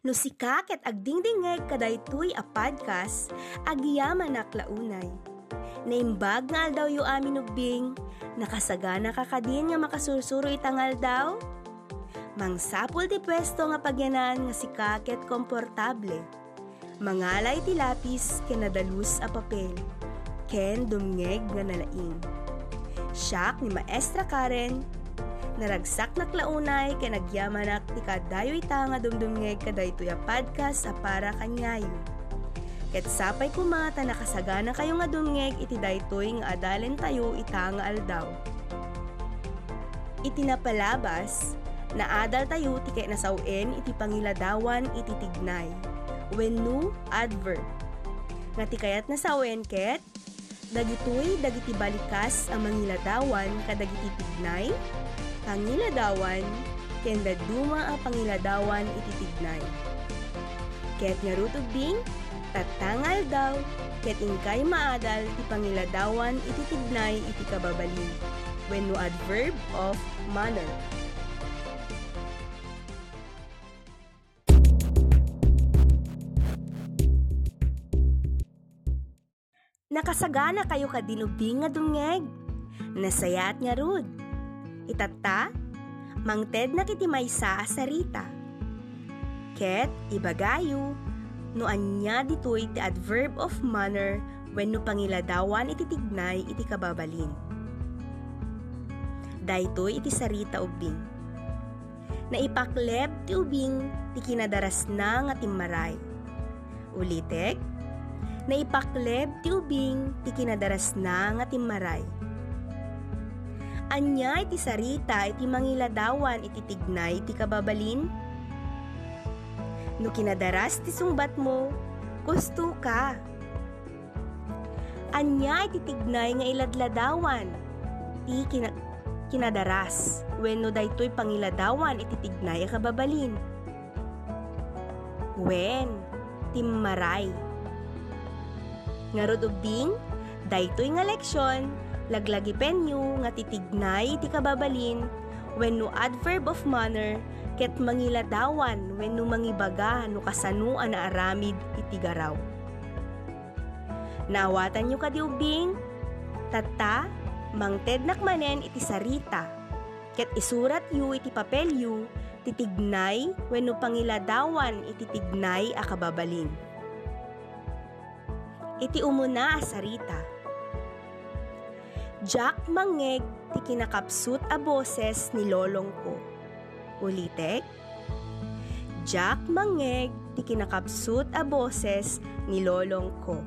No sikak at agdingdingeg kadaytoy a podcast, agyaman na klaunay. Naimbag nga daw yu amin ubing, nakasagana ka kadin nga makasursuro itangal daw? Mangsapul di pwesto nga pagyanan nga sikaket komportable. Mangalay ti lapis kenadalus a papel. Ken dumngeg nga nalaing. Siyak ni Maestra Karen, naragsak na klaunay kay nagyamanak ti kadayo ita nga dumdumngeg kadaytoy a podcast sa para kanyayo. Ket sapay kumata nakasagana kayo nga dumngeg iti daytoy nga adalen tayo ita nga aldaw. Itinapalabas na adal tayo ti kay nasawen iti pangiladawan iti tignay. Wenno adverb. Nga ti kayat nasawen ket dagitoy dagiti balikas ang mangiladawan kadagiti tignay pangiladawan ken daduma ang pangiladawan iti tignay ket nga rutubing tatangal daw ket ingkay maadal ti pangiladawan iti tignay iti kababalin wenno adverb of manner Nakasagana kayo ka dinubing nga dungeg. Nasayat nga rud. Itata, mangted na kiti maysa sa rita. Ket, ibagayo, no anya ditoy ti adverb of manner when no pangiladawan iti tignay iti kababalin. Daytoy iti sarita ubing. Naipakleb ti ubing ti kinadaras na nga timmaray. Ulitek, naipakleb ti ubing ti kinadaras na nga timmaray. Anya iti sarita iti mangiladawan iti tignay iti kababalin? No kinadaras ti sungbat mo, gusto ka. Anya iti tignay nga iladladawan, ti kina, kinadaras, wenno daytoy pangiladawan iti tignay kababalin. Wen, timmaray. Nga rodubing, daytoy nga leksyon, laglagi penyo nga titignay ti kababalin, wenno adverb of manner, ket mangiladawan wenno mangibaga no kasano na aramid iti garaw. Naawatan nyo kadiubing, tata, mangted nakmanen iti sarita, ket isurat yu iti papel yu, titignay wenno pangiladawan iti tignay a kababalin. Iti umuna a sarita. Jack mangeg ti kinakapsut a boses ni lolong ko. Ulitek. Jack mangeg ti kinakapsut a boses ni lolong ko.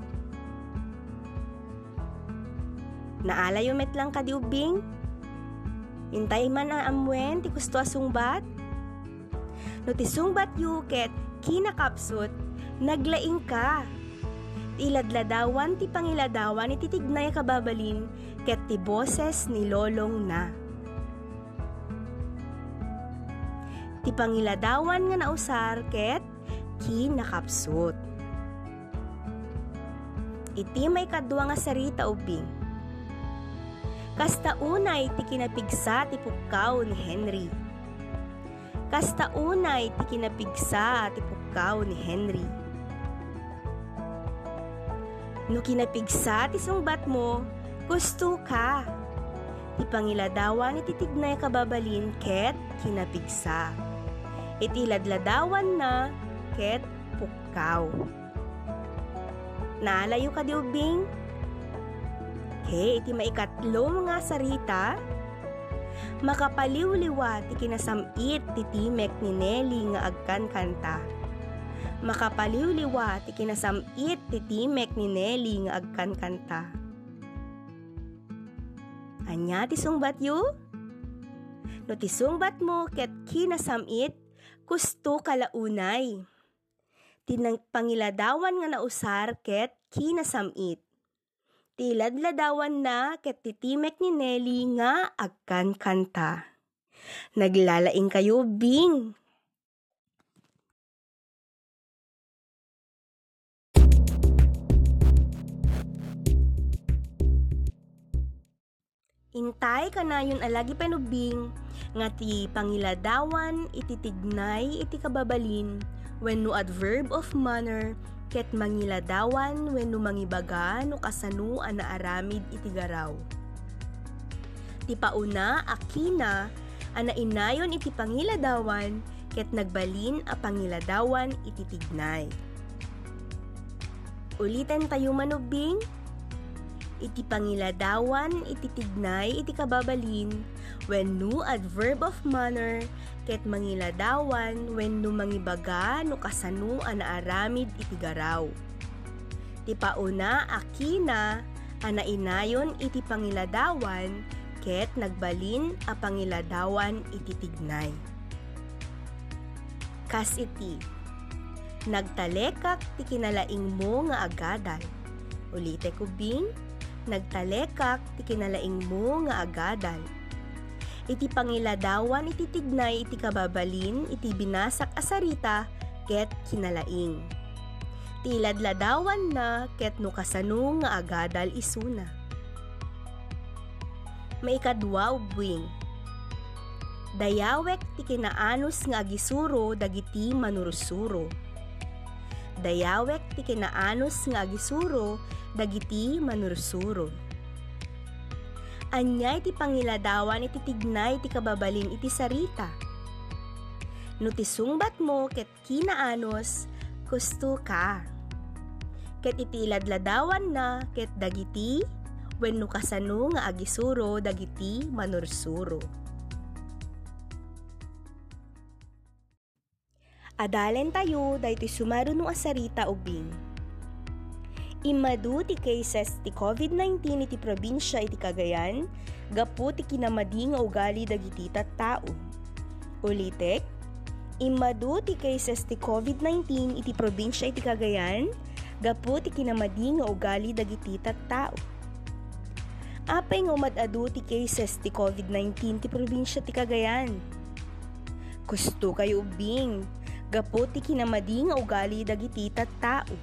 Naalayo met lang kadiubing? Intay man ang amwen ti gusto asungbat? No ti sungbat yuket kinakapsut, naglaing ka. Iladladawan ti pangiladawan iti tignay kababalin ket ti boses ni lolong na. Ti pangiladawan nga nausar ket kinakapsut. Iti may kadwa nga sarita ubing. Kasta unay ti kinapigsa ti pukaw ni Henry. Kasta unay ti kinapigsa ti pukaw ni Henry. No kinapigsa ti sungbat mo, gusto ka. Ti pangiladawan iti tignay kababalin ket kinapigsa. Iti ladladawan na ket pukaw. Naalayo ka di ubing? Ke, iti maikatlo nga sarita, makapaliwliwa ti kinasamit ti ni Nelly nga agkan kanta. Makapaliwliwa ti kinasamit ti timek ni Nelly nga agkan kanta. Anya ti sungbat yu? No ti sungbat mo ket kinasamit, kusto kalaunay. Tinang pangiladawan nga nausar ket kinasamit tiladladawan na ket titimek ni Nelly nga agkan kanta. Naglalaing kayo, Bing! Intay kanayon alagi penubing nga ti pangiladawan iti tignay iti kababalin When no adverb of manner, ket mangiladawan when no mangibaga no kasano ana aramid itigaraw. Ti pauna akina ana inayon iti pangiladawan ket nagbalin a pangiladawan iti tignay. Ulitan tayo manubing, iti pangiladawan iti tignay iti kababalin when no adverb of manner ket mangiladawan when no mangibaga no kasano ana aramid iti garaw. Ti pauna akina ana inayon iti pangiladawan ket nagbalin a pangiladawan iti tignay. Kas iti Nagtalekak ti kinalaing mo nga agadal. Ulite kubing, nagtalekak ti kinalaing mo nga agadal iti pangiladawan iti tignay iti kababalin iti binasak asarita ket kinalaing. Ti ladladawan na ket no kasano nga agadal isuna. Maikadwa ubwing. Dayawek ti kinaanos nga agisuro dagiti manurusuro. Dayawek ti kinaanos nga agisuro dagiti manurusuro anyay ti pangiladawan iti tignay ti kababalin iti sarita. No ti mo ket kinaanos, gusto ka. Ket iti ladladawan na ket dagiti, wenno kasano nga agisuro dagiti manursuro. Adalen tayo dahiti sumaro no asarita ubing Imadu ti cases ti COVID-19 iti probinsya iti Cagayan, gapu ti kinamadi nga ugali dagiti tao. Ulitek, imadu ti cases ti COVID-19 iti probinsya iti Cagayan, gapu ti kinamadi nga ugali dagiti tao. Apay nga umadadu ti cases ti COVID-19 ti probinsya ti Cagayan. Gusto kayo ubing, gapu ti kinamadi nga ugali dagiti tao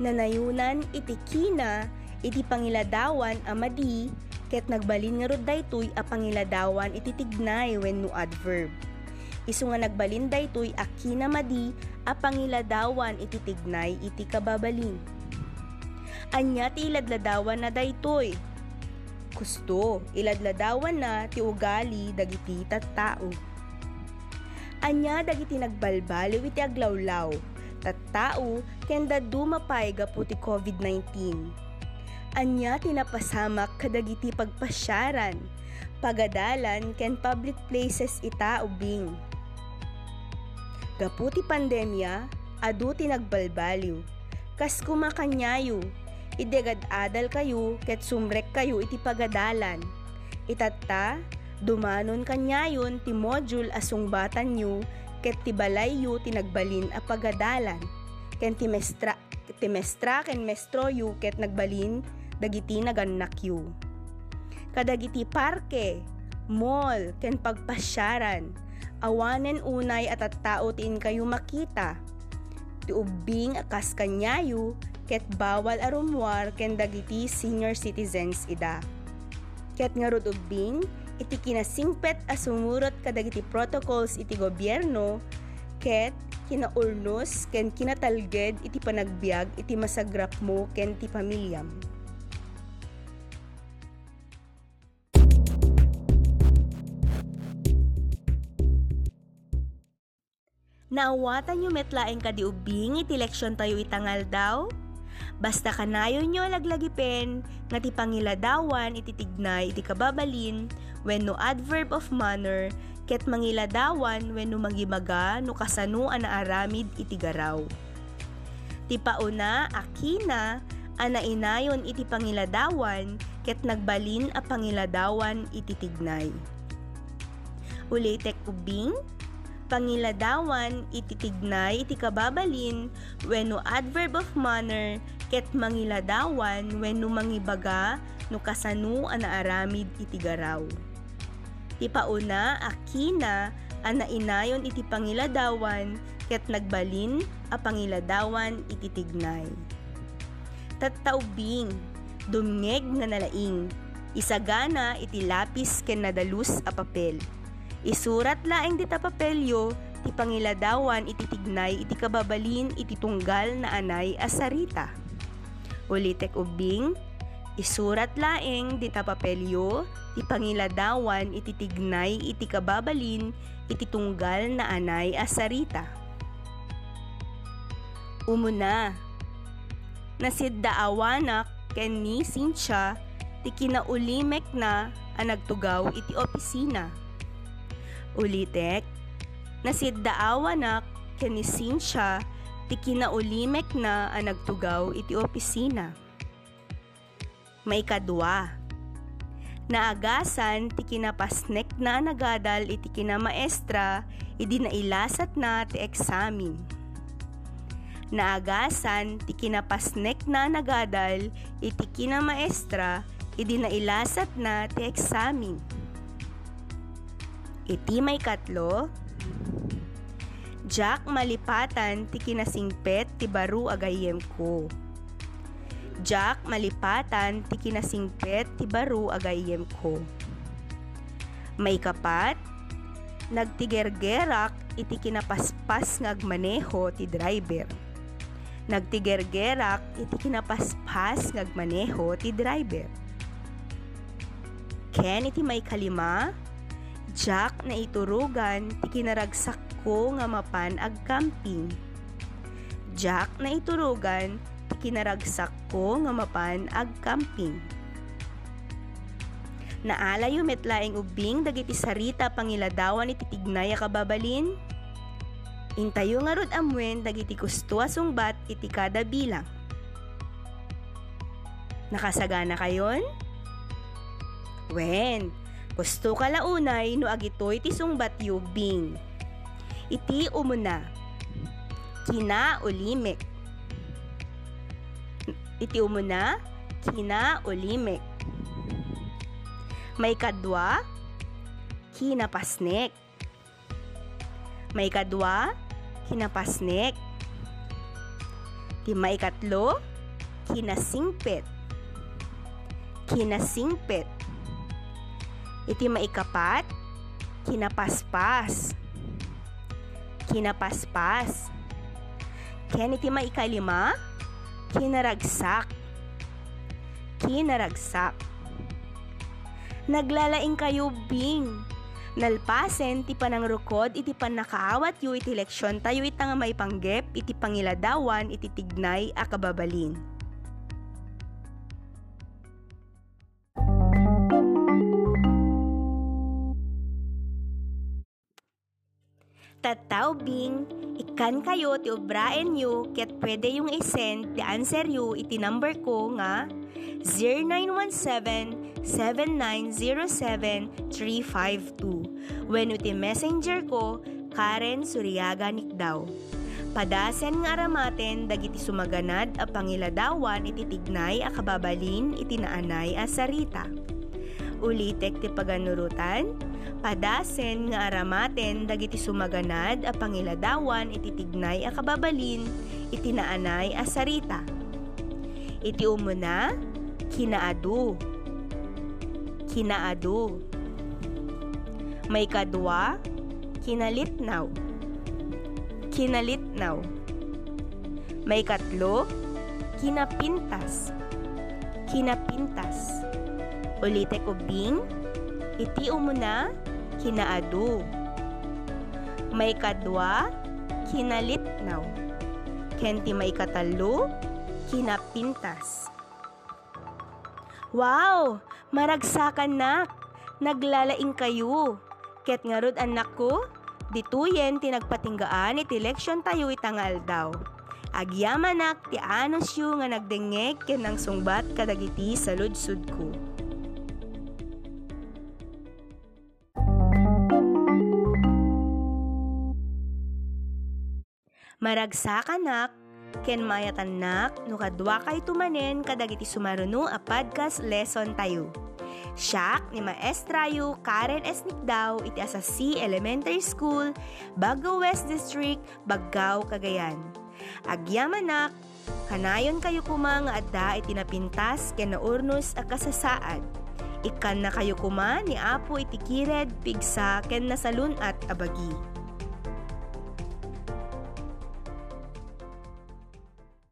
nanayunan iti kina iti pangiladawan amadi ket nagbalin nga rod daytoy a pangiladawan iti tignay when no adverb. Isu nga nagbalin daytoy a kinamadi a pangiladawan iti tignay iti kababalin. Anya ti iladladawan na daytoy. Kusto, iladladawan na ti ugali dagiti tattao. Anya dagiti nagbalbaliw iti aglawlaw tattao kenda dumapay gapu ti COVID-19. Anya tinapasamak kadagiti pagpasyaran, pagadalan ken public places ita ubing. Gapu ti pandemya, adu ti nagbalbaliw. Kas kumakanyayo, idegad adal kayo ket sumrek kayo iti pagadalan. Itatta, dumanon kanyayon ti module asungbatan nyo ket ti balayyo tinagbalin a pagadalan. Ken ti mestra ti mestra ken mestroyo ket nagbalin dagiti nagannakyo kadagiti parke mall ken pagpasyaran awanen unay at at tao tiin kayo makita. Ti ubing akas kanyayo ket bawal arumwar ken dagiti senior citizens ida. Ket nga ubing iti kinasingpet a sumurot kadagiti protocols iti gobyerno ket kinaurnos ken kinatalged iti panagbiag iti masagrap mo ken ti pamilyam. Naawatan nyo metlaeng kadiubing iti leksyon tayo itangal daw? Basta kanayon nyo laglagipen, nga ti pangiladawan iti tignay iti kababalin, when no adverb of manner, ket mangiladawan when no magimaga no kasano ana aramid iti garaw. Ti akina ana inayon iti pangiladawan ket nagbalin a pangiladawan iti tignay. Ulitek ubing, pangiladawan iti tignay iti kababalin when no adverb of manner ket mangiladawan wenno mangibaga no kasano ana aramid iti garaw. Ti pauna akina ana inayon iti pangiladawan ket nagbalin a pangiladawan iti tignay. Tattaubing, dumngeg na nalaing, isagana iti lapis ken nadalus a papel. Isurat laeng di tapapelyo, ti pangiladawan iti tignay iti kababalin iti tunggal na anay asarita. Ulitek ubing, isurat laeng di tapapelyo, ti pangiladawan iti tignay iti kababalin iti tunggal na anay asarita. Umuna, nasidda awanak ken ni Cynthia ti kinaulimek na ang nagtugaw iti opisina. Ulitek, nasiddaawa na kanisin siya ti kinaulimek na ang nagtugaw iti opisina. May kadwa, naagasan ti kinapasnek na nagadal iti kinamaestra idi nailasat na ti eksamin. Naagasan ti kinapasnek na nagadal iti kinamaestra idi nailasat na ti eksamin. Iti may katlo, Jack malipatan ti kinasingpet ti baru agayem ko. Jack malipatan ti kinasingpet ti baru agayem ko. May kapat, nagtigergerak iti kinapaspas ngagmaneho ti driver. Nagtigergerak iti kinapaspas ngagmaneho ti driver. Ken iti may kalima, Jack na iturugan ti kinaragsak ko nga mapan ag camping. Jack na iturugan kinaragsak ko nga mapan ag camping. Naalayo metlaeng ubing dagiti sarita pangiladawan iti tignay kababalin. Intayo nga rod amwen dagiti gusto asungbat iti kada bilang. Nakasagana kayon? Wen, gusto ka launay no agitoy ti sungbat yubing. Iti umuna. Kina ulimek. Iti umuna, kina ulimek. May kadwa, kinapasnek. May kadwa, kinapasnek. Ti may katlo, kinasingpet. Kinasingpet Iti maikapat, kinapaspas. Kinapaspas. Ken iti maikalima, kinaragsak. Kinaragsak. Naglalaing kayo bing. Nalpasen ti panangrukod iti panakaawat yu iti leksyon tayo itang may panggep iti pangiladawan iti tignay akababalin. Tataubing, ikan kayo ti ubraen yu, ket pwede yung isend ti answer yu iti number ko nga 0917-7907-352. When iti messenger ko, Karen Suryaga Nikdaw. Padasen nga aramaten dagiti sumaganad a pangiladawan iti tignay a kababalin iti naanay a sarita. Ulitek ti paganurutan, Padasen nga aramaten dagiti sumaganad a pangiladawan iti tignay a kababalin iti naanay a sarita. Iti umuna, kinaadu. Kinaadu. May kadwa, kinalitnaw. Kinalitnaw. May katlo, kinapintas. Kinapintas. Ulitek ubing, iti umuna, kinaadu. May kadwa, kinalitnaw. Kenti may katalo, kinapintas. Wow! Maragsakan nak! Naglalaing kayo. Ket nga rod anak ko, dituyen tinagpatinggaan iti leksyon tayo itangal daw. Agyamanak ti anos yu nga nagdengeg ken nang sungbat kadagiti sa ludsud ko. Maragsakan ken mayatanak no kadwa kay tumanen kadagiti sumaruno a podcast lesson tayo. Siyak ni Maestra yu Karen S. Nikdaw iti asa C Elementary School, Bago West District, Baggao, Cagayan. Agyamanak, kanayon kayo kuma nga adda iti napintas ken naurnos a kasasaad. Ikan na kayo kuma ni Apo itikired pigsa ken nasalun at abagi.